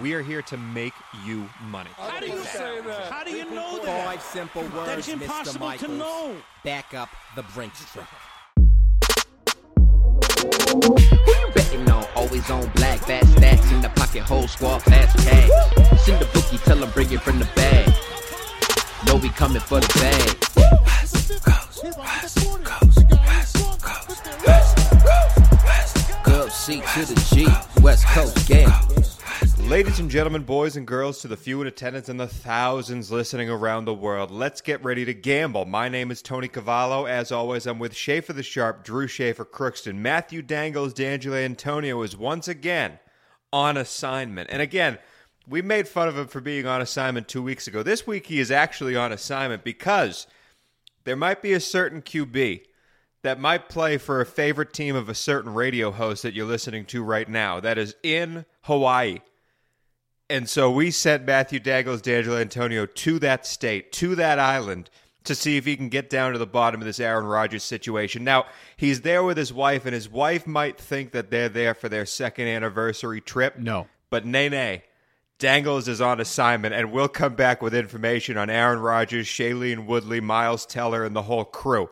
We are here to make you money. How do you say that? How do you know that? Five simple words, That's Mr. impossible to Michaels. know. Back up the Brinks truck. Who you betting on? Always on black, fat stacks in the pocket, whole squad, fast cash. Send the bookie, tell him bring it from the bag. Know we coming for the bag. West Go C to the G, West Coast gang. Ladies and gentlemen, boys and girls, to the few in attendance and the thousands listening around the world, let's get ready to gamble. My name is Tony Cavallo. As always, I'm with Schaefer the Sharp, Drew Schaefer Crookston. Matthew Dangles, D'Angelo Antonio is once again on assignment. And again, we made fun of him for being on assignment two weeks ago. This week, he is actually on assignment because there might be a certain QB that might play for a favorite team of a certain radio host that you're listening to right now that is in Hawaii. And so we sent Matthew Dangles, D'Angelo Antonio to that state, to that island, to see if he can get down to the bottom of this Aaron Rodgers situation. Now, he's there with his wife, and his wife might think that they're there for their second anniversary trip. No. But nay, nay. Dangles is on assignment, and we'll come back with information on Aaron Rodgers, Shailene Woodley, Miles Teller, and the whole crew.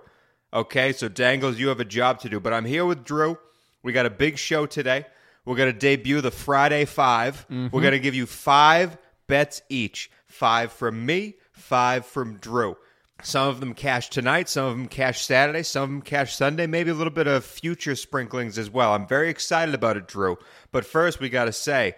Okay, so Dangles, you have a job to do. But I'm here with Drew. We got a big show today. We're going to debut the Friday 5 we We're going to give you five bets each five from me, five from Drew. Some of them cash tonight, some of them cash Saturday, some of them cash Sunday, maybe a little bit of future sprinklings as well. I'm very excited about it, Drew. But first, we got to say,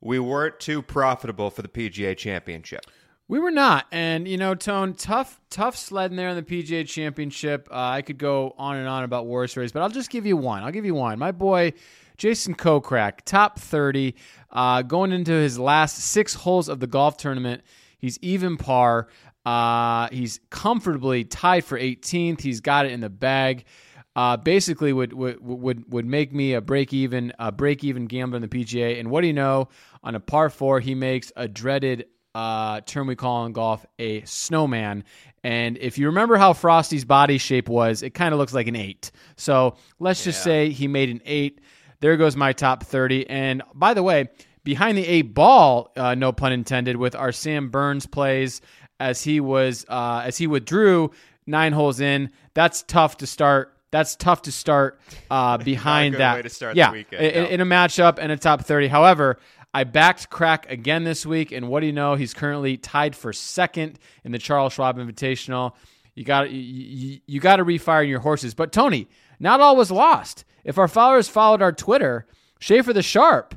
we weren't too profitable for the PGA Championship. We were not, and you know, Tone, tough, tough sledding there in the PGA Championship. Uh, I could go on and on about war stories, but I'll just give you one. I'll give you one. My boy, Jason Kokrak, top thirty, uh, going into his last six holes of the golf tournament. He's even par. Uh, he's comfortably tied for 18th. He's got it in the bag. Uh, basically, would would would would make me a break even a break even gambler in the PGA. And what do you know? On a par four, he makes a dreaded uh, term we call in golf a snowman. And if you remember how Frosty's body shape was, it kind of looks like an eight. So let's just say he made an eight. There goes my top 30. And by the way, behind the eight ball, uh, no pun intended, with our Sam Burns plays as he was uh, as he withdrew nine holes in. That's tough to start. That's tough to start uh, behind good that. way to start yeah, weekend, in, no. in a matchup and a top 30. However, I backed Crack again this week, and what do you know? He's currently tied for second in the Charles Schwab Invitational. You got you, you, you got to refire your horses. But Tony, not all was lost. If our followers followed our Twitter, Schaefer the Sharp,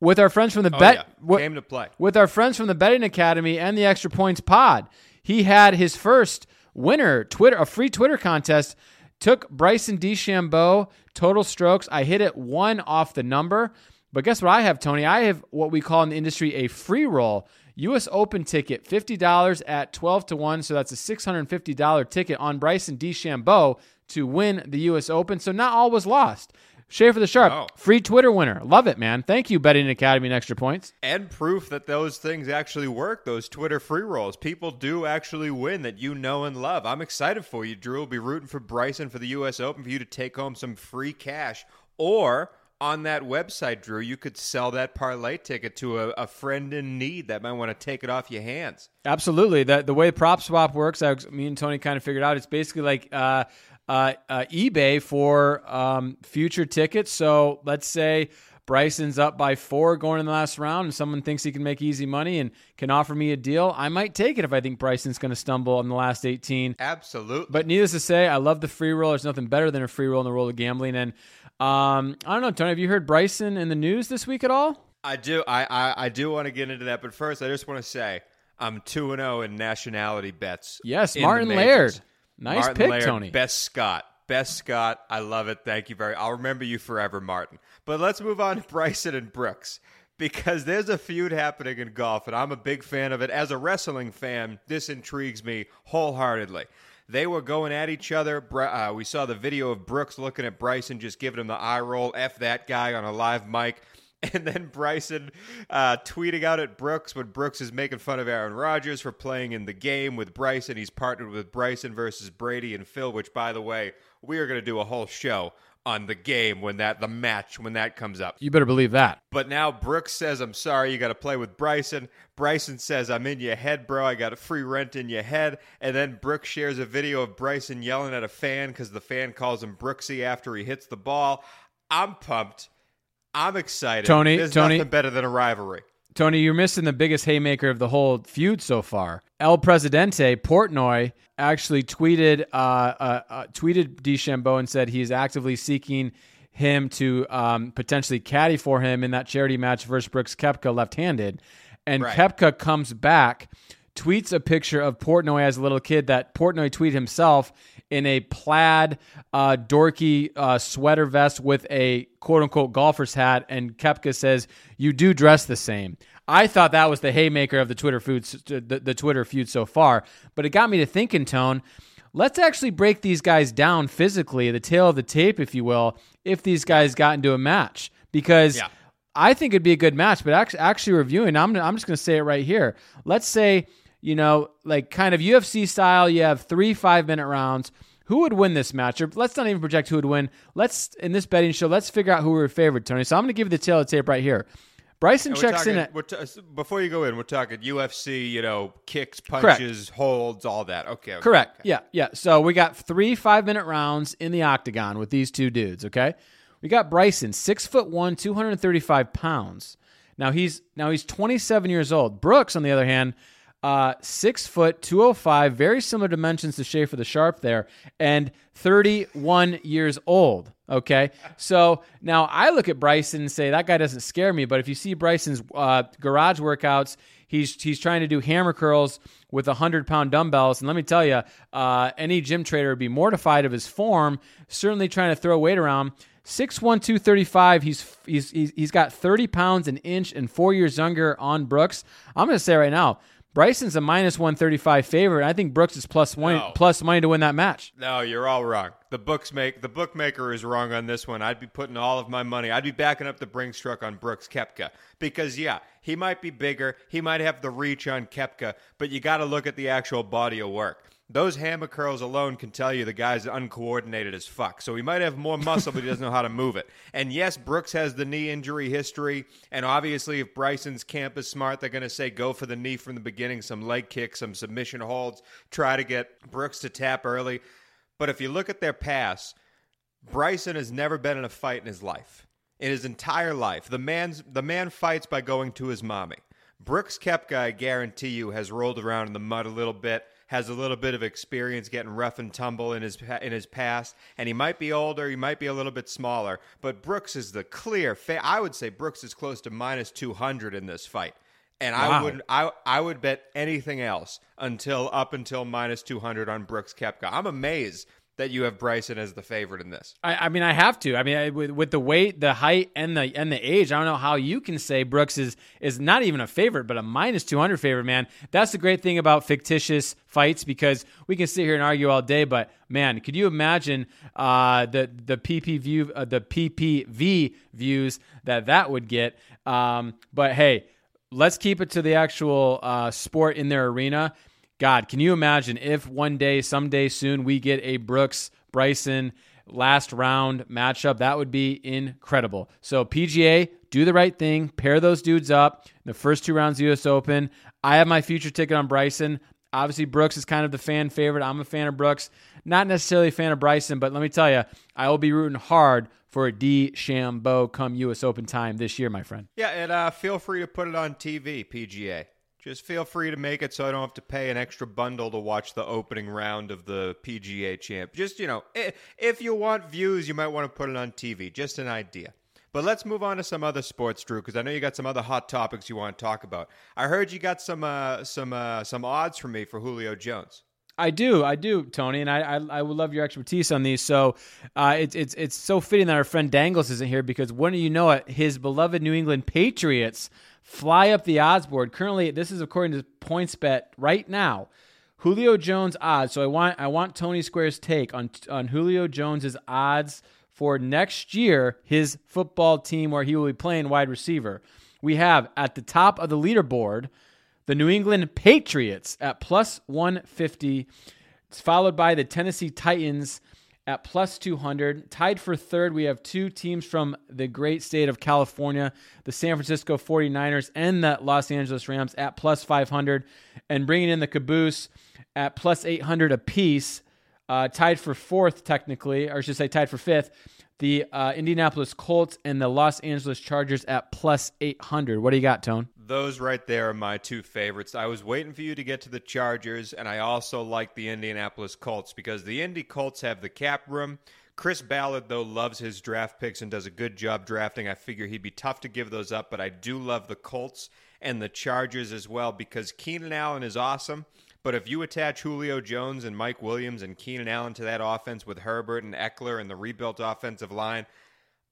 with our friends from the Oh, bet yeah. Came to play. with our friends from the Betting Academy and the Extra Points Pod, he had his first winner Twitter a free Twitter contest. Took Bryson DeChambeau total strokes. I hit it one off the number. But guess what I have, Tony? I have what we call in the industry a free roll. U.S. Open ticket, $50 at 12 to 1. So that's a $650 ticket on Bryson DeChambeau to win the U.S. Open. So not all was lost. Schaefer the Sharp, No. free Twitter winner. Love it, man. Thank you, Betting Academy and Extra Points. and proof that those things actually work those twitter free rolls people do actually win that you know and love i'm excited for you drew will be rooting for bryson for the us open for you to take home some free cash or on that website drew you could sell that parlay ticket to a, a friend in need that might want to take it off your hands Absolutely. The the way PropSwap works, I, me and Tony kind of figured out. It's basically like uh, uh, uh, eBay for um, future tickets. So let's say Bryson's up by four going in the last round, and someone thinks he can make easy money and can offer me a deal. I might take it if I think Bryson's going to stumble in the last eighteen. absolutely But needless to say, I love the free roll. There's nothing better than a free roll in the world of gambling. And um, I don't know, Tony. Have you heard Bryson in the news this week at all? I do. I, I, I do want to get into that, but first, I just want to say I'm two and zero in nationality bets. Yes, Martin. Laird. Nice Martin pick, Laird, Tony. Best Scott. Best Scott. I love it. Thank you very. I'll remember you forever, Martin. But let's move on to Bryson and Brooks because there's a feud happening in golf, and I'm a big fan of it. As a wrestling fan, this intrigues me wholeheartedly. They were going at each other. Uh, we saw the video of Brooks looking at Bryson, just giving him the eye roll, F that guy on a live mic. And then Bryson uh, tweeting out at Brooks when Brooks is making fun of Aaron Rodgers for playing in the game with Bryson. He's partnered with Bryson versus Brady and Phil, which, by the way, we are going to do a whole show on the game when that the match when that comes up. You better believe that. But now Brooks says, "I'm sorry, you got to play with Bryson." Bryson says, "I'm in your head, bro. I got a free rent in your head." And then Brooks shares a video of Bryson yelling at a fan because the fan calls him Brooksy after he hits the ball. I'm pumped. I'm excited. Tony, There's Tony, nothing better than a rivalry. Tony, you're missing the biggest haymaker of the whole feud so far. El Presidente Portnoy actually tweeted uh, uh, uh, tweeted DeChambeau and said he is actively seeking him to um, potentially caddy for him in that charity match versus Brooks Koepka left-handed, and Right. Koepka comes back, tweets a picture of Portnoy as a little kid that Portnoy tweeted himself in a plaid, uh, dorky uh, sweater vest with a quote unquote golfer's hat, and Koepka says, "You do dress the same." I thought that was the haymaker of the Twitter feud, the, the Twitter feud so far, but it got me to thinking, Tone. Let's actually break these guys down physically, the tale of the tape, if you will, if these guys got into a match, because. Yeah. I think it'd be a good match, but actually, actually reviewing, I'm, I'm just going to say it right here. Let's say, you know, like kind of UFC style, you have three five minute rounds. Who would win this match? Or let's not even project who would win. Let's, in this betting show, let's figure out who we're favored, Tony. So I'm going to give you the tale of the tape right here. Bryson And checks talking, in at. t- before you go in, we're talking UFC, you know, kicks, punches, holds, all that. Okay. okay, Correct. okay. Yeah, yeah. So we got three five minute rounds in the octagon with these two dudes. Okay, we got Bryson, six foot one, two hundred thirty five pounds. Now he's now he's twenty seven years old. Brooks, on the other hand, uh, six foot two oh five, very similar dimensions to Schaefer the Sharp there, and thirty one years old. Okay, so now I look at Bryson and say that guy doesn't scare me, but if you see Bryson's uh, garage workouts, he's he's trying to do hammer curls with a hundred pound dumbbells, and let me tell you, uh, any gym trader would be mortified of his form. Certainly trying to throw weight around. Six one two thirty five. He's he's he's got thirty pounds an inch and four years younger on Brooks. I'm going to say right now, Bryson's a minus one thirty five favorite. I think Brooks is plus one No. plus money to win that match. No, you're all wrong. The books make the bookmaker is wrong on this one. I'd be putting all of my money. I'd be backing up the Brinks truck on Brooks Koepka because yeah, he might be bigger, he might have the reach on Koepka, but you got to look at the actual body of work. Those hammer curls alone can tell you the guy's uncoordinated as fuck. So he might have more muscle, but he doesn't know how to move it. And yes, Brooks has the knee injury history. And obviously, if Bryson's camp is smart, they're going to say go for the knee from the beginning, some leg kicks, some submission holds, try to get Brooks to tap early. But if you look at their past, Bryson has never been in a fight in his life. In his entire life. The man's the man fights by going to his mommy. Brooks Koepka, I guarantee you, has rolled around in the mud a little bit, has a little bit of experience getting rough and tumble in his in his past, and he might be older, he might be a little bit smaller, but Brooks is the clear. Fa- I would say Brooks is close to minus two hundred in this fight, and I Wow. would I I would bet anything else until up until minus two hundred on Brooks Koepka. I'm amazed that you have Bryson as the favorite in this. I, I mean, I have to. I mean, I, with, with the weight, the height, and the and the age, I don't know how you can say Brooks is is not even a favorite, but a minus two hundred favorite. Man, that's the great thing about fictitious fights because we can sit here and argue all day. But man, could you imagine uh, the the PP view, uh, the PPV views that that would get? Um, but hey, let's keep it to the actual uh, sport in their arena. God, can you imagine if one day, someday soon, we get a Brooks Bryson last round matchup? That would be incredible. So, PGA, do the right thing, pair those dudes up. The first two rounds US Open. I have my future ticket on Bryson. Obviously, Brooks is kind of the fan favorite. I'm a fan of Brooks. Not necessarily a fan of Bryson, but let me tell you, I will be rooting hard for a DeChambeau come US Open time this year, my friend. Yeah, and uh, feel free to put it on TV, PGA. Just feel free to make it so I don't have to pay an extra bundle to watch the opening round of the PGA champ. Just, you know, if you want views, you might want to put it on TV. Just an idea. But let's move on to some other sports, Drew, because I know you got some other hot topics you want to talk about. I heard you got some uh, some uh, some odds for me for Julio Jones. I do, I do, Tony, and I, I, I would love your expertise on these. So, uh, it's it's it's so fitting that our friend Dangles isn't here because when you know it, his beloved New England Patriots fly up the odds board. Currently, this is according to PointsBet right now. Julio Jones odds. So I want I want Tony Square's take on on Julio Jones's odds for next year, his football team where he will be playing wide receiver. We have at the top of the leaderboard the New England Patriots at plus 150. It's followed by the Tennessee Titans at plus 200. Tied for third, we have two teams from the great state of California, the San Francisco 49ers and the Los Angeles Rams at plus 500. And bringing in the caboose at plus 800 apiece, uh, tied for fourth, technically, or I should say tied for fifth. The uh, Indianapolis Colts and the Los Angeles Chargers at plus 800. What do you got, Tone? Those right there are my two favorites. I was waiting for you to get to the Chargers, and I also like the Indianapolis Colts because the Indy Colts have the cap room. Chris Ballard, though, loves his draft picks and does a good job drafting. I figure he'd be tough to give those up, but I do love the Colts and the Chargers as well because Keenan Allen is awesome. But if you attach Julio Jones and Mike Williams and Keenan Allen to that offense with Herbert and Ekeler and the rebuilt offensive line,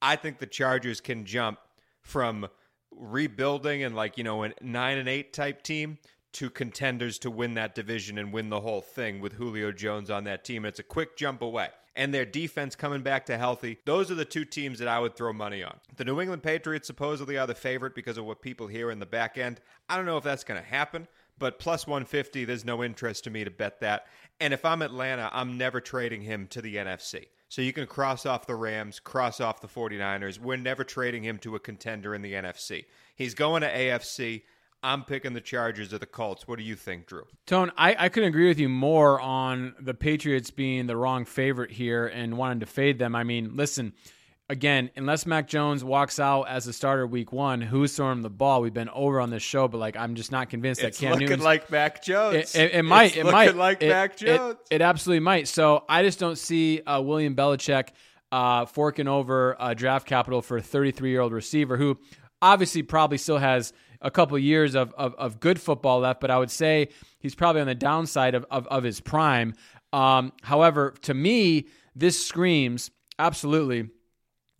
I think the Chargers can jump from rebuilding and like, you know, a 9 and 8 type team to contenders to win that division and win the whole thing with Julio Jones on that team. It's a quick jump away. And their defense coming back to healthy. Those are the two teams that I would throw money on. The New England Patriots supposedly are the favorite because of what people hear in the back end. I don't know if that's going to happen but plus 150, there's no interest to me to bet that. And if I'm Atlanta, I'm never trading him to the NFC. So you can cross off the Rams, cross off the 49ers. We're never trading him to a contender in the NFC. He's going to AFC. I'm picking the Chargers or the Colts. What do you think, Drew? Tone, I, I couldn't agree with you more on the Patriots being the wrong favorite here and wanting to fade them. I mean, listen, again, unless Mac Jones walks out as a starter week one, who's throwing the ball? We've been over on this show, but like I'm just not convinced it's that Cam looking Newton's like Mac Jones. It, it, it might. It's it might. like it, Mac Jones. It, it, absolutely might. So I just don't see uh, William Belichick uh, forking over uh, draft capital for a 33 year old receiver who obviously probably still has a couple years of, of, of, good football left, but I would say he's probably on the downside of, of, of his prime. Um, however, to me, this screams absolutely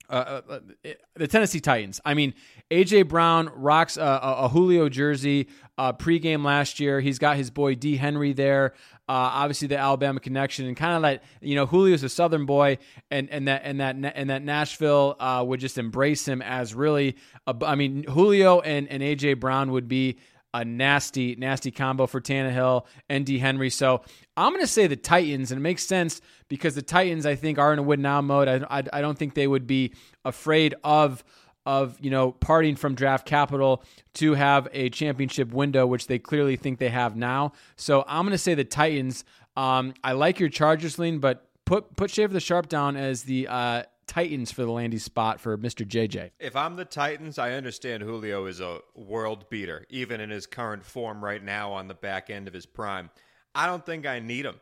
uh, uh, uh, the Tennessee Titans. I mean, AJ Brown rocks a, a, Julio jersey uh, pregame last year. He's got his boy D Henry there. Uh, obviously, the Alabama connection, and kind of like you know, Julio's a Southern boy, and and that and that and that Nashville would just embrace him as really. A, I mean, Julio and and AJ Brown would be a nasty, nasty combo for Tannehill and D. Henry. So I'm going to say the Titans, and it makes sense because the Titans, I think, are in a win now mode. I, I, I don't think they would be afraid of of you know parting from draft capital to have a championship window, which they clearly think they have now. So I'm going to say the Titans. Um, I like your Chargers lean, but put put Schaefer the Sharp down as the uh, Titans for the Landy spot for Mr. JJ. If I'm the Titans, I understand Julio is a world beater, even in his current form right now on the back end of his prime. I don't think I need him.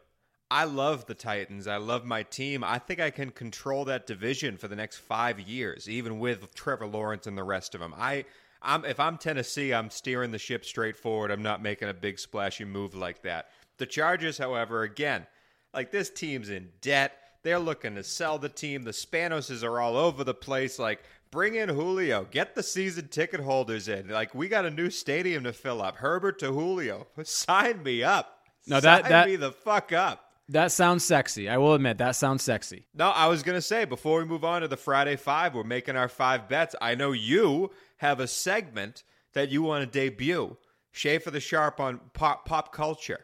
I love the Titans. I love my team. I think I can control that division for the next five years, even with Trevor Lawrence and the rest of them. I, I'm if I'm Tennessee, I'm steering the ship straight forward. I'm not making a big splashy move like that. The Chargers, however, again, like this team's in debt. They're looking to sell the team. The Spanoses are all over the place. Like, bring in Julio. Get the season ticket holders in. Like, we got a new stadium to fill up. Herbert to Julio. Sign me up. No, that Sign that me the fuck up. That sounds sexy. I will admit that sounds sexy. No, I was gonna say before we move on to the Friday Five, we're making our five bets. I know you have a segment that you want to debut. Schaefer the Sharp on pop pop culture.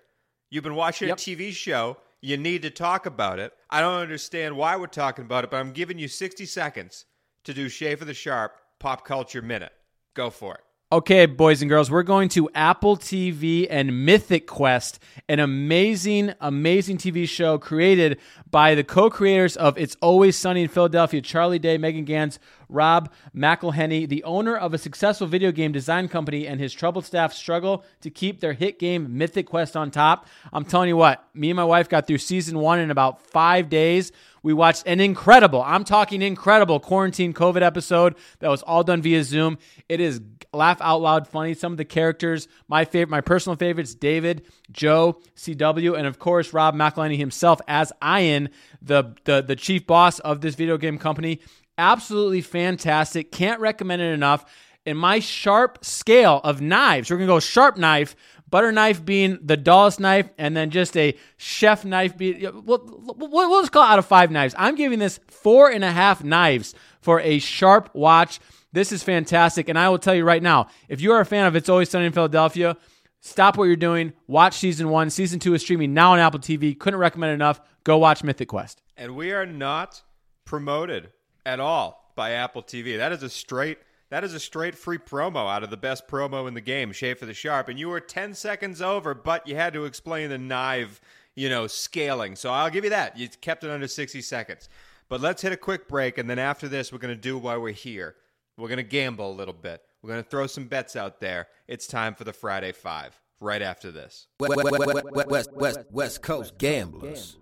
You've been watching Yep. a TV show. You need to talk about it. I don't understand why we're talking about it, but I'm giving you 60 seconds to do Schaefer the Sharp pop culture minute. Go for it. Okay, boys and girls, we're going to Apple TV and Mythic Quest, an amazing, amazing TV show created by the co creators of It's Always Sunny in Philadelphia, Charlie Day, Megan Ganz, Rob McElhenney, the owner of a successful video game design company, and his troubled staff struggle to keep their hit game Mythic Quest on top. I'm telling you what, me and my wife got through season one in about five days. We watched an incredible, I'm talking incredible quarantine COVID episode that was all done via Zoom. It is laugh out loud funny. Some of the characters, my favorite, my personal favorites, David, Joe, CW, and of course Rob McElhenney himself as Ian, the, the the chief boss of this video game company. Absolutely fantastic. Can't recommend it enough. In my sharp scale of knives, we're gonna go sharp knife butter knife being the dullest knife, and then just a chef knife being. We'll, we'll just call it out of five knives. I'm giving this four and a half knives for a sharp watch. This is fantastic. And I will tell you right now if you are a fan of It's Always Sunny in Philadelphia, stop what you're doing. Watch season one. Season two is streaming now on Apple TV. Couldn't recommend enough. Go watch Mythic Quest. And we are not promoted at all by Apple TV. That is a straight that is a straight free promo out of the best promo in the game, Schaefer the Sharp. And you were 10 seconds over, but you had to explain the knife, you know, scaling. So I'll give you that. You kept it under 60 seconds. But let's hit a quick break. And then after this, we're going to do why we're here. We're going to gamble a little bit. We're going to throw some bets out there. It's time for the Friday Five right after this. West, West, West, West, West Coast Gamblers.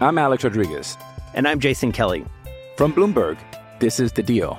I'm Alex Rodriguez. And I'm Jason Kelly. From Bloomberg, this is The Deal.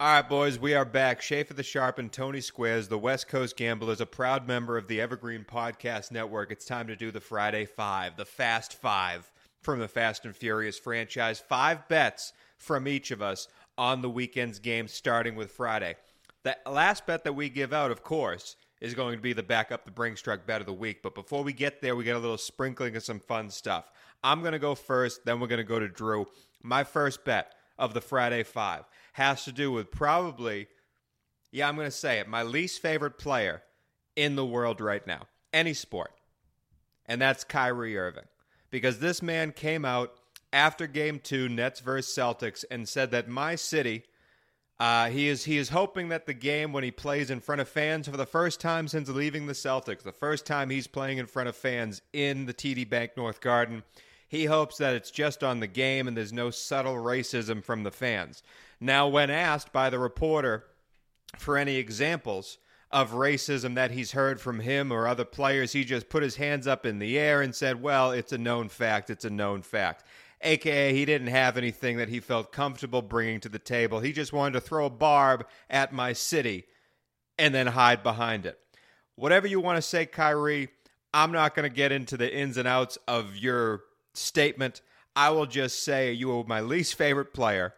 All right, boys, we are back. Schaefer the Sharp and Tony Squares, the West Coast Gamblers, a proud member of the Evergreen Podcast Network. It's time to do the Friday Five, the Fast Five from the Fast and Furious franchise. Five bets from each of us on the weekend's games, starting with Friday. The last bet that we give out, of course, is going to be the back up the Brinks truck bet of the week. But before we get there, we get a little sprinkling of some fun stuff. I'm going to go first, then we're going to go to Drew. My first bet of the Friday Five has to do with probably, yeah, I'm going to say it, my least favorite player in the world right now, any sport. And that's Kyrie Irving. Because this man came out after game two, Nets versus Celtics, and said that my city, uh, he is he is hoping that the game when he plays in front of fans for the first time since leaving the Celtics, the first time he's playing in front of fans in the TD Bank North Garden, he hopes that it's just on the game and there's no subtle racism from the fans. Now, when asked by the reporter for any examples of racism that he's heard from him or other players, he just put his hands up in the air and said, Well, it's a known fact. It's a known fact. AKA, he didn't have anything that he felt comfortable bringing to the table. He just wanted to throw a barb at my city and then hide behind it. Whatever you want to say, Kyrie, I'm not going to get into the ins and outs of your statement. I will just say you are my least favorite player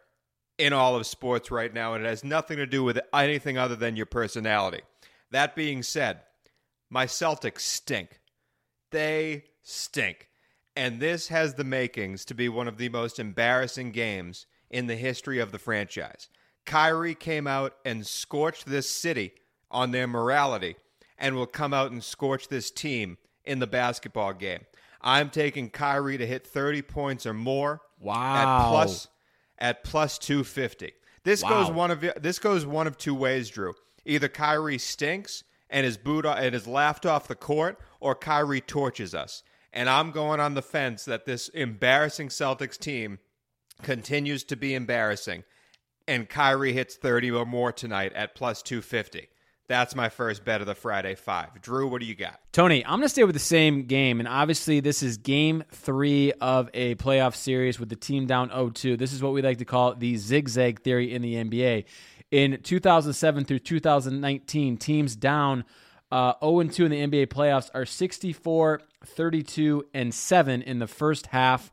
in all of sports right now, and it has nothing to do with anything other than your personality. That being said, my Celtics stink. They stink. And this has the makings to be one of the most embarrassing games in the history of the franchise. Kyrie came out and scorched this city on their morality and will come out and scorch this team in the basketball game. I'm taking Kyrie to hit 30 points or more Wow. at plus at plus 250. This Wow. goes one of this goes one of two ways, Drew. Either Kyrie stinks and is booed and is laughed off the court, or Kyrie torches us. And I'm going on the fence that this embarrassing Celtics team continues to be embarrassing, and Kyrie hits 30 or more tonight at plus 250. That's my first bet of the Friday five. Drew, what do you got? Tony, I'm going to stay with the same game. And obviously, this is game three of a playoff series with the team down 0 2. This is what we like to call the zigzag theory in the NBA. In 2007 through 2019, teams down uh, 0 2 in the NBA playoffs are 64, 32, and 7 in the first half.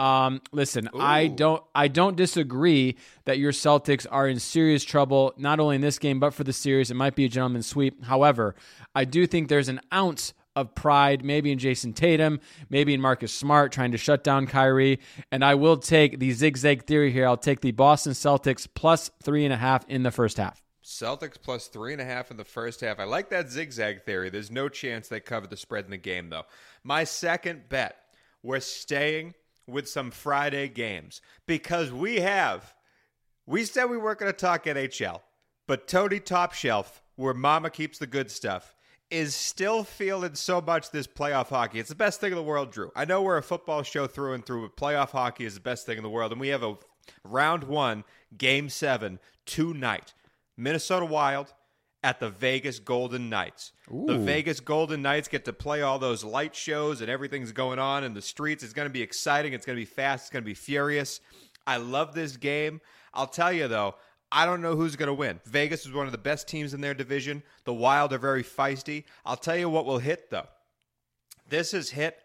Um, listen, I don't I don't disagree that your Celtics are in serious trouble, not only in this game, but for the series. It might be a gentleman's sweep. However, I do think there's an ounce of pride, maybe in Jayson Tatum, maybe in Marcus Smart trying to shut down Kyrie. And I will take the zigzag theory here. I'll take the Boston Celtics plus three and a half in the first half. Celtics plus three and a half in the first half. I like that zigzag theory. There's no chance they cover the spread in the game, though. My second bet we're staying with some Friday games because we have, we said we weren't going to talk NHL, but Tony Top Shelf, where Mama keeps the good stuff, is still feeling so much this playoff hockey. It's the best thing in the world, Drew. I know we're a football show through and through, but playoff hockey is the best thing in the world. And we have a round one, game seven, tonight. Minnesota Wild at the Vegas Golden Knights. Ooh. The Vegas Golden Knights get to play all those light shows and everything's going on in the streets. It's going to be exciting. It's going to be fast. It's going to be furious. I love this game. I'll tell you, though, I don't know who's going to win. Vegas is one of the best teams in their division. The Wild are very feisty. I'll tell you what will hit, though. This has hit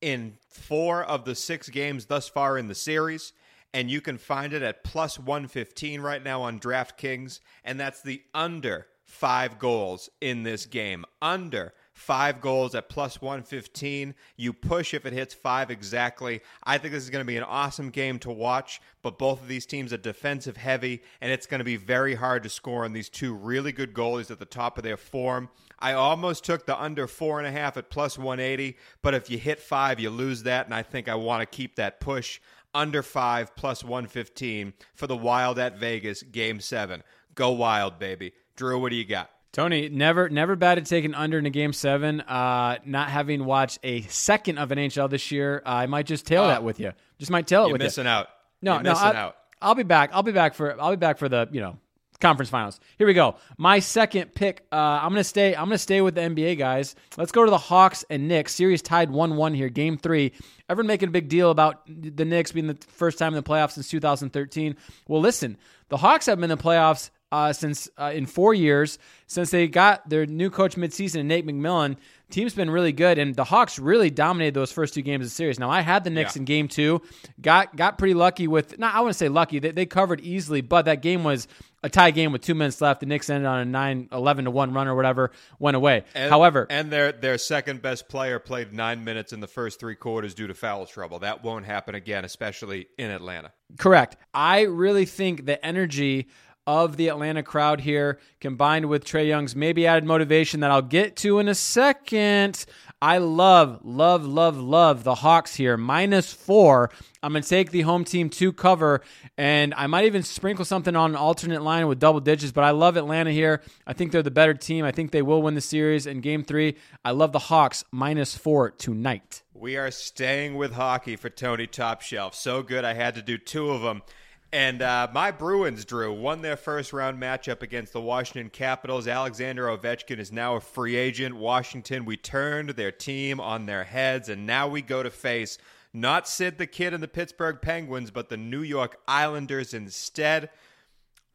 in four of the six games thus far in the series and you can find it at plus 115 right now on DraftKings, and that's the under five goals in this game. Under five goals at plus 115. You push if it hits five exactly. I think this is going to be an awesome game to watch, but both of these teams are defensive heavy, and it's going to be very hard to score on these two really good goalies at the top of their form. I almost took the under four and a half at plus 180, but if you hit five, you lose that, and I think I want to keep that push under five plus 115 for the Wild at Vegas, game seven. Go Wild, baby. Drew, what do you got? Tony, never never bad batted taking under in a game seven. Uh, not having watched a second of an NHL this year, uh, I might just tail uh, that with you. Just might tail it with missing you. out. No, you're no, missing I, out. I'll be back. I'll be back for I'll be back for the you know conference finals. Here we go. My second pick. Uh, I'm gonna stay. I'm gonna stay with the NBA guys. Let's go to the Hawks and Knicks. Series tied one one here. Game three. Everyone making a big deal about the Knicks being the first time in the playoffs since 2013. Well, listen, the Hawks have been in the playoffs uh, since uh, in four years since they got their new coach midseason, Nate McMillan. Team's been really good, and the Hawks really dominated those first two games of the series. Now, I had the Knicks yeah. in game two, got got pretty lucky with. Not I want to say lucky; they, they covered easily, but that game was a tie game with two minutes left. The Knicks ended on a 9 11 to 1 run or whatever, went away. And, However, and their their second best player played nine minutes in the first three quarters due to foul trouble. That won't happen again, especially in Atlanta. Correct. I really think the energy of the Atlanta crowd here, combined with Trae Young's maybe added motivation that I'll get to in a second. I love, love, love, love the Hawks here. Minus four. I'm going to take the home team to cover, and I might even sprinkle something on an alternate line with double digits, but I love Atlanta here. I think they're the better team. I think they will win the series in game three. I love the Hawks minus four tonight. We are staying with hockey for Tony Top Shelf. So good, I had to do two of them. And uh, my Bruins, Drew, won their first round matchup against the Washington Capitals. Alexander Ovechkin is now a free agent. Washington, we turned their team on their heads, and now we go to face not Sid the Kid and the Pittsburgh Penguins, but the New York Islanders instead.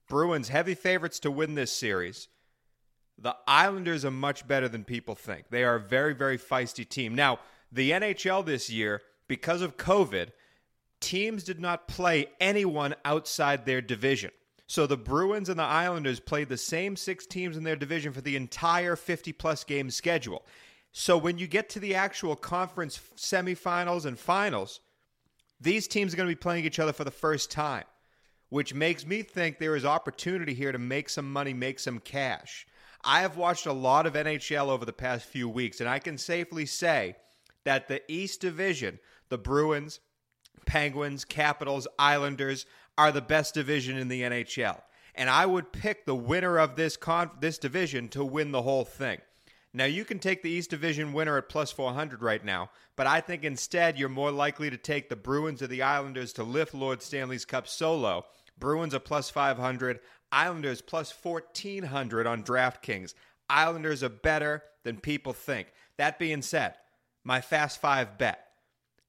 Bruins, heavy favorites to win this series. The Islanders are much better than people think. They are a very, very feisty team. Now, the NHL this year, because of COVID, teams did not play anyone outside their division. So the Bruins and the Islanders played the same six teams in their division for the entire 50 plus game schedule. So when you get to the actual conference semifinals and finals, these teams are going to be playing each other for the first time, which makes me think there is opportunity here to make some money, make some cash. I have watched a lot of NHL over the past few weeks, and I can safely say that the East Division, the Bruins, Penguins, Capitals, Islanders are the best division in the NHL. And I would pick the winner of this con- this division to win the whole thing. Now you can take the East Division winner at plus 400 right now, but I think instead you're more likely to take the Bruins or the Islanders to lift Lord Stanley's Cup solo. Bruins are plus 500, Islanders plus 1400 on DraftKings. Islanders are better than people think. That being said, my fast five bet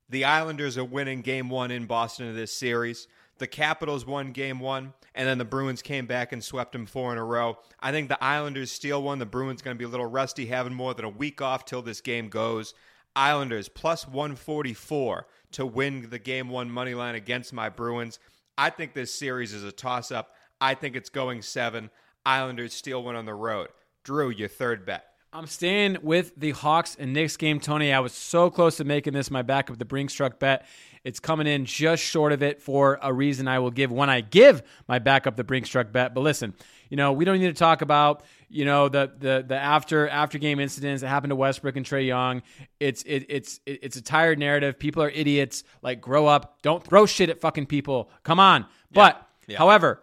the Islanders are winning game one in Boston of this series. The Capitals won game one, and then the Bruins came back and swept them four in a row. I think the Islanders steal one. The Bruins going to be a little rusty, having more than a week off till this game goes. Islanders plus 144 to win the game one money line against my Bruins. I think this series is a toss up. I think it's going seven. Islanders steal one on the road. Drew, your third bet. I'm staying with the Hawks and Knicks game, Tony. I was so close to making this my back of the Brinks truck bet. It's coming in just short of it for a reason I will give when I give my backup the Brinks truck bet. But listen, you know, we don't need to talk about you know the the the after after game incidents that happened to Westbrook and Trae Young. It's it, it's it, it's a tired narrative. People are idiots. Like grow up. Don't throw shit at fucking people. Come on. But Yeah. however,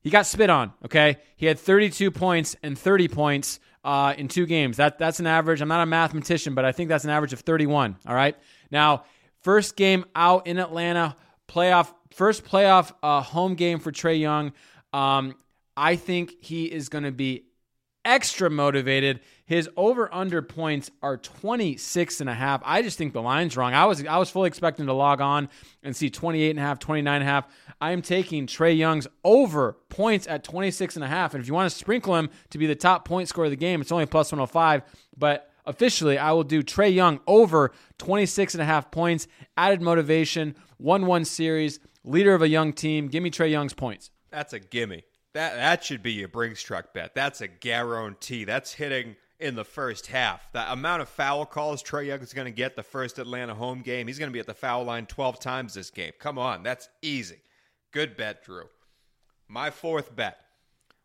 he got spit on. Okay, he had 32 points and 30 points uh, in two games. That that's an average. I'm not a mathematician, but I think that's an average of 31. All right. Now, first game out in Atlanta, playoff first playoff uh, home game for Trae Young. Um, I think he is going to be extra motivated. His over under points are 26 and a half. I just think the line's wrong. I was I was fully expecting to log on and see 28 and a half, 29 and a half. I am taking Trae Young's over points at 26 and a half. And if you want to sprinkle him to be the top point scorer of the game, it's only plus 105, but officially I will do Trae Young over 26 and a half points, added motivation, 1-1 series, leader of a young team. Give me Trae Young's points. That's a gimme. That that should be your Brinks truck bet. That's a guarantee. That's hitting in the first half. The amount of foul calls Trae Young is going to get the first Atlanta home game. He's going to be at the foul line 12 times this game. Come on, that's easy. Good bet, Drew. My fourth bet.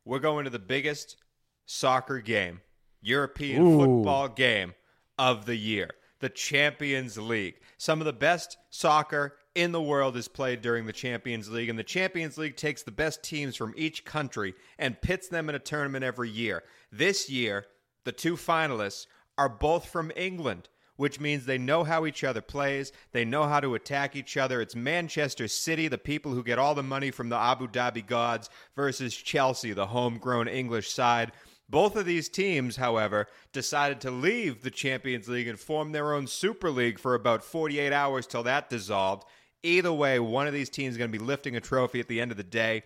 We're going to the biggest soccer game, European Ooh. football game of the year, the Champions League. Some of the best soccer in the world is played during the Champions League, and the Champions League takes the best teams from each country and pits them in a tournament every year. This year, the two finalists are both from England, which means they know how each other plays, they know how to attack each other. It's Manchester City, the people who get all the money from the Abu Dhabi gods, versus Chelsea, the homegrown English side. Both of these teams, however, decided to leave the Champions League and form their own Super League for about 48 hours till that dissolved. Either way, one of these teams is going to be lifting a trophy at the end of the day.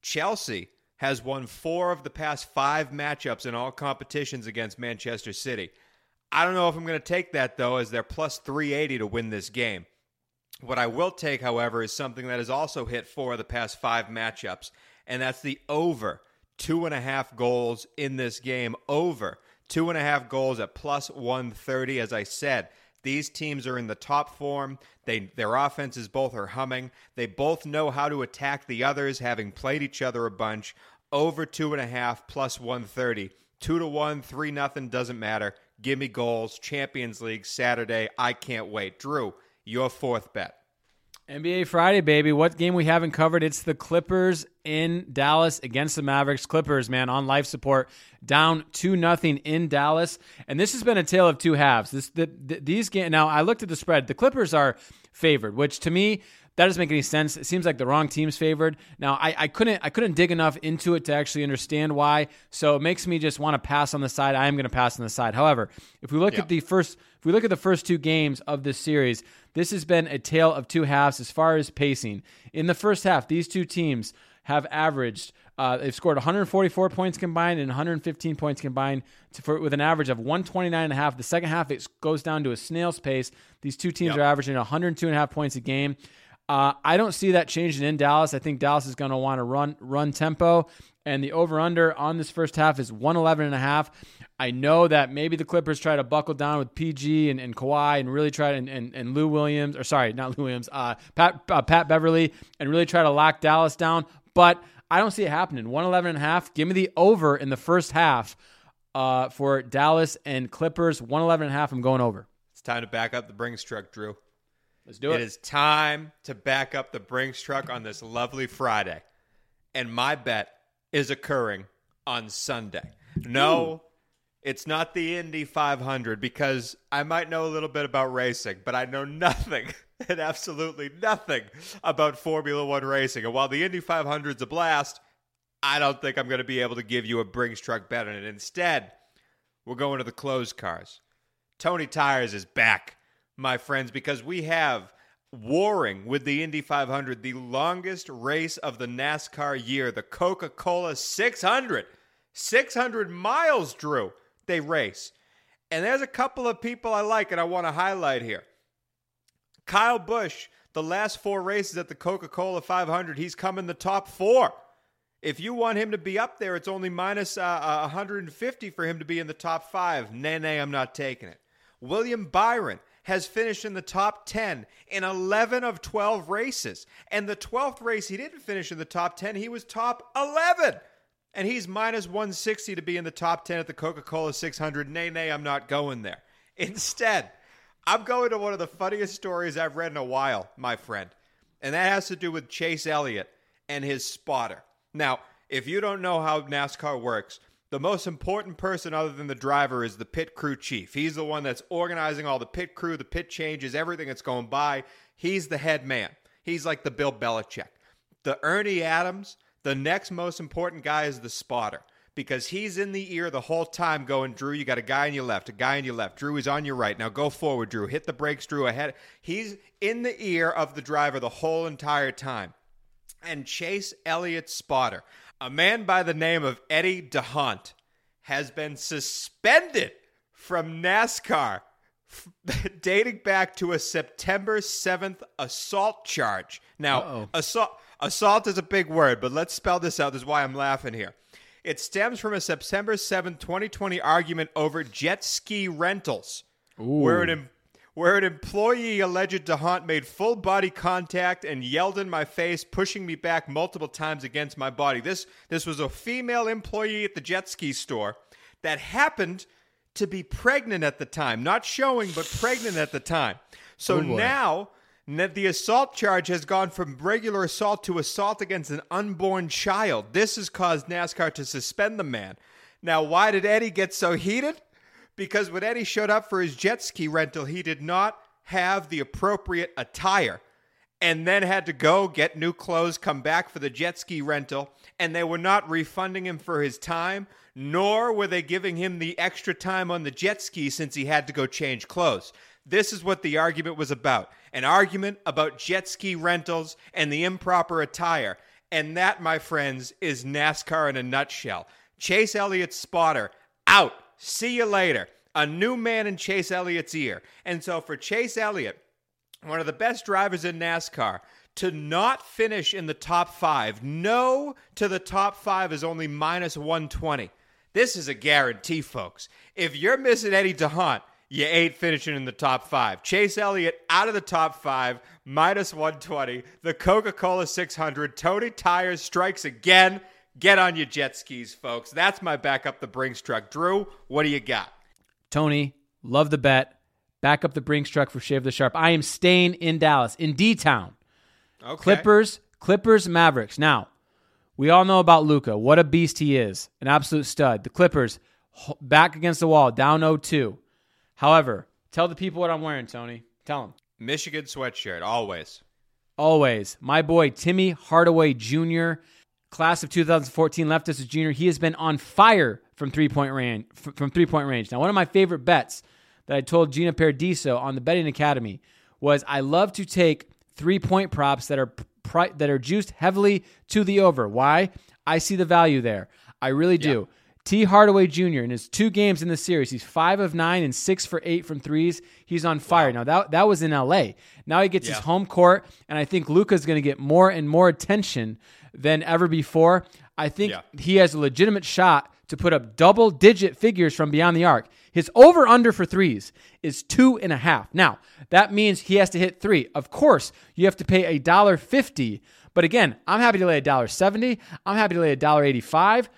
Chelsea has won four of the past five matchups in all competitions against Manchester City. I don't know if I'm going to take that, though, as they're plus 380 to win this game. What I will take, however, is something that has also hit four of the past five matchups, and that's the over two and a half goals in this game. Over two and a half goals at plus 130. As I said, these teams are in the top form. They their offenses both are humming. They both know how to attack the others, having played each other a bunch. Over two and a half plus 130. Two to one, three nothing, doesn't matter. Give me goals. Champions League Saturday. I can't wait. Drew, your fourth bet. NBA Friday, baby. What game we haven't covered? It's the Clippers in Dallas against the Mavericks. Clippers, man, on life support, down two nothing in Dallas, and this has been a tale of two halves. This the, the, these game now. I looked at the spread. The Clippers are favored, which to me that doesn't make any sense. It seems like the wrong team's favored. Now I, I couldn't I couldn't dig enough into it to actually understand why. So it makes me just want to pass on the side. I am going to pass on the side. However, if we look Yeah. at the first if we look at the first two games of this series, this has been a tale of two halves as far as pacing. In the first half, these two teams have averaged uh, they've scored 144 points combined and 115 points combined to, for, with an average of 129 and a half. The second half it goes down to a snail's pace. These two teams Yep. are averaging 102 and a half points a game. Uh, I don't see that changing in Dallas. I think Dallas is going to want to run run tempo, and the over under on this first half is 111 and a half. I know that maybe the Clippers try to buckle down with PG and, and Kawhi and really try to, and, and, and Lou Williams, or sorry, not Lou Williams, uh, Pat, uh, Pat Beverley, and really try to lock Dallas down. But I don't see it happening. 111 and a half. Give me the over in the first half uh, for Dallas and Clippers. 111 and a half. I'm going over. It's time to back up the Brinks truck, Drew. Let's do it. It is time to back up the Brinks truck on this lovely Friday. And my bet is occurring on Sunday. No, it's not the Indy 500 because I might know a little bit about racing, but I know nothing and absolutely nothing about Formula One racing. And while the Indy 500 is a blast, I don't think I'm going to be able to give you a Brinks truck bet on it. Instead, we're going to the closed cars. Tony Tires is back, my friends, because we have warring with the Indy 500, the longest race of the NASCAR year, the Coca Cola 600. 600 miles, Drew, they race. And there's a couple of people I like and I want to highlight here. Kyle Busch, the last four races at the Coca Cola 500, he's come in the top four. If you want him to be up there, it's only minus, uh, uh, 150 for him to be in the top five. Nay, nay, I'm not taking it. William Byron has finished in the top 10 in 11 of 12 races. And the 12th race, he didn't finish in the top 10, he was top 11. And he's minus 160 to be in the top 10 at the Coca Cola 600. Nay, nay, I'm not going there. Instead, I'm going to one of the funniest stories I've read in a while, my friend. And that has to do with Chase Elliott and his spotter. Now, if you don't know how NASCAR works, the most important person other than the driver is the pit crew chief. He's the one that's organizing all the pit crew, the pit changes, everything that's going by. He's the head man. He's like the Bill Belichick. The Ernie Adams, the next most important guy is the spotter because he's in the ear the whole time going, Drew, you got a guy on your left, a guy on your left. Drew is on your right. Now go forward, Drew. Hit the brakes, Drew, ahead. He's in the ear of the driver the whole entire time. And Chase Elliott spotter, a man by the name of Eddie D'Hondt, has been suspended from NASCAR dating back to a September 7th assault charge. Now, assault assault is a big word, but let's spell this out. This is why I'm laughing here. It stems from a September 7th, 2020 argument over jet ski rentals, where an, em- where an employee alleged D'Hondt made full body contact and yelled in my face, pushing me back multiple times against my body. This, this was a female employee at the jet ski store that happened to be pregnant at the time, not showing, but pregnant at the time. So Oh, now the assault charge has gone from regular assault to assault against an unborn child. This has caused NASCAR to suspend the man. Now, why did Eddie get so heated? Because when Eddie showed up for his jet ski rental, he did not have the appropriate attire and then had to go get new clothes, come back for the jet ski rental, and they were not refunding him for his time, nor were they giving him the extra time on the jet ski since he had to go change clothes. This is what the argument was about an argument about jet ski rentals and the improper attire. And that, my friends, is NASCAR in a nutshell. Chase Elliott's spotter out. See you later. A new man in Chase Elliott's ear. And so for Chase Elliott, one of the best drivers in NASCAR, to not finish in the top five, no to the top five is only minus 120. This is a guarantee, folks. If you're missing Eddie D'Hondt, you ain't finishing in the top five. Chase Elliott out of the top five, minus 120. The Coca Cola 600. Tony Tires strikes again. Get on your jet skis, folks. That's my back up the Brinks truck. Drew, what do you got? Tony, love the bet. Back up the Brinks truck for Schaefer the Sharp. I am staying in Dallas, in D Town. Okay. Clippers, Clippers, Mavericks. Now, we all know about Luka. What a beast he is. An absolute stud. The Clippers back against the wall, down 0-2. However, tell the people what I'm wearing, Tony. Tell them. Michigan sweatshirt, always. Always. My boy Timmy Hardaway Jr., class of 2014, left us as junior. He has been on fire from three point range. From three point range. Now, one of my favorite bets that I told Gina Paradiso on the Betting Academy was I love to take three point props that are pri- that are juiced heavily to the over. Why? I see the value there. I really do. T. Hardaway Jr. in his two games in the series, he's five of nine and six for eight from threes. He's on fire. Now that that was in L.A. Now he gets his home court, and I think Luka's going to get more and more attention than ever before. I think Yeah. he has a legitimate shot to put up double digit figures from beyond the arc. His over under for threes is two and a half. Now, that means he has to hit three. Of course, you have to pay a dollar fifty. But again, I'm happy to lay a dollar seventy. I'm happy to lay a dollar eighty-five.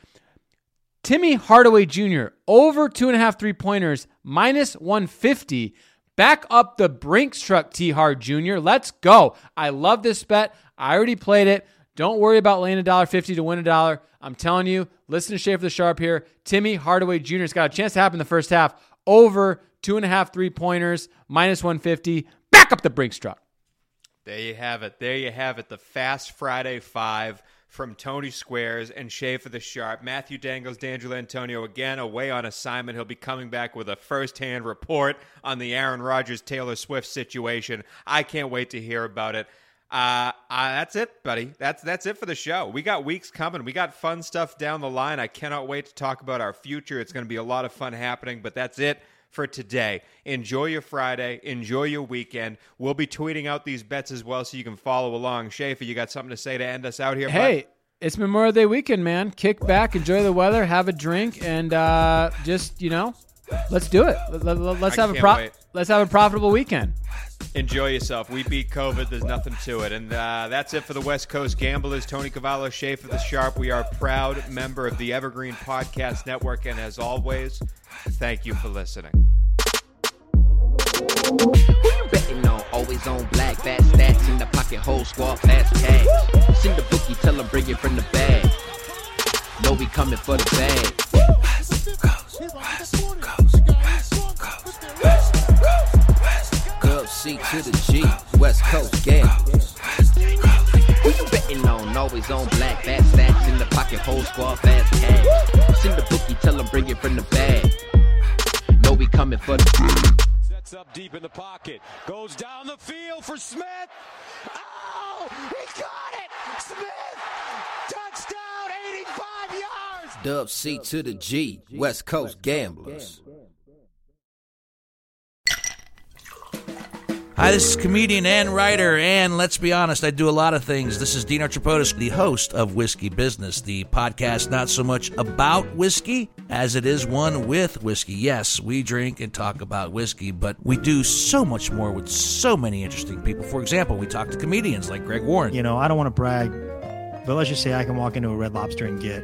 Timmy Hardaway Jr. over two and a half three pointers, minus 150. Back up the Brinks truck, T Hard Jr. Let's go. I love this bet. I already played it. Don't worry about laying a dollar fifty to win a dollar. I'm telling you, listen to Schaefer the Sharp here. Timmy Hardaway Jr.'s got a chance to happen in the first half. Over two and a half three pointers, minus 150. Back up the Brinks truck. There you have it. There you have it. The Fast Friday Five from Tony Squares and Schaefer the Sharp. Matthew Dangles, D'Angelo Antonio again away on assignment. He'll be coming back with a first-hand report on the Aaron Rodgers Taylor Swift situation. I can't wait to hear about it. Uh, uh, that's it, buddy. That's that's it for the show. We got weeks coming. We got fun stuff down the line. I cannot wait to talk about our future. It's going to be a lot of fun happening. But that's it for today. Enjoy your Friday. Enjoy your weekend. We'll be tweeting out these bets as well, so you can follow along. Schaefer, you got something to say to end us out here? Hey, it's Memorial Day weekend, man. Kick back, enjoy the weather, have a drink, and uh, just you know, let's do it. Let, us have a pro- let's have a profitable weekend. Enjoy yourself. We beat COVID. There's nothing to it. And uh, that's it for the West Coast Gamblers. Tony Cavallo, Schaefer the Sharp. We are a proud member of the Evergreen Podcast Network. And as always, thank you for listening. Who you betting on? Always on black, fast stats in the pocket, whole squad, fast cash. Send the bookie, tell them bring it from the bag. Know we coming for the bag. Gov C to the G, West Coast gamblers. Who you betting on? Always on black, fast stats in the pocket, whole squad, fast cash. Send the bookie, tell them bring it from the bag. Know we coming for the bag up deep in the pocket. Goes down the field for Smith. Oh, he got it! Smith! Touchdown, 85 yards! Dub C to the G, West Coast Gamblers. Hi, this is comedian and writer, and let's be honest, I do a lot of things. This is Dino Tripodis, the host of Whiskey Business, the podcast not so much about whiskey as it is one with whiskey. Yes, we drink and talk about whiskey, but we do so much more with so many interesting people. For example, we talk to comedians like Greg Warren. You know, I don't want to brag, but let's just say I can walk into a Red Lobster and get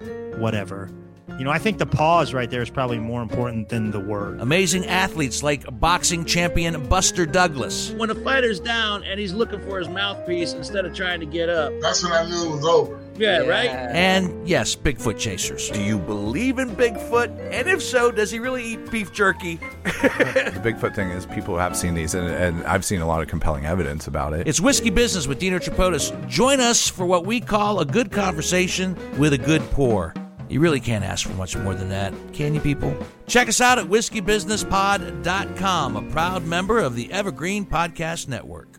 uh, whatever you know, I think the pause right there is probably more important than the word. Amazing athletes like boxing champion Buster Douglas. When a fighter's down and he's looking for his mouthpiece instead of trying to get up, that's when I knew it was over. Yeah, yeah, right? And yes, Bigfoot chasers. Do you believe in Bigfoot? And if so, does he really eat beef jerky? the Bigfoot thing is people have seen these, and, and, I've seen a lot of compelling evidence about it. It's Whiskey Business with Dino Tripodis. Join us for what we call a good conversation with a good pour. You really can't ask for much more than that, can you, people? Check us out at whiskeybusinesspod.com, a proud member of the Evergreen Podcast Network.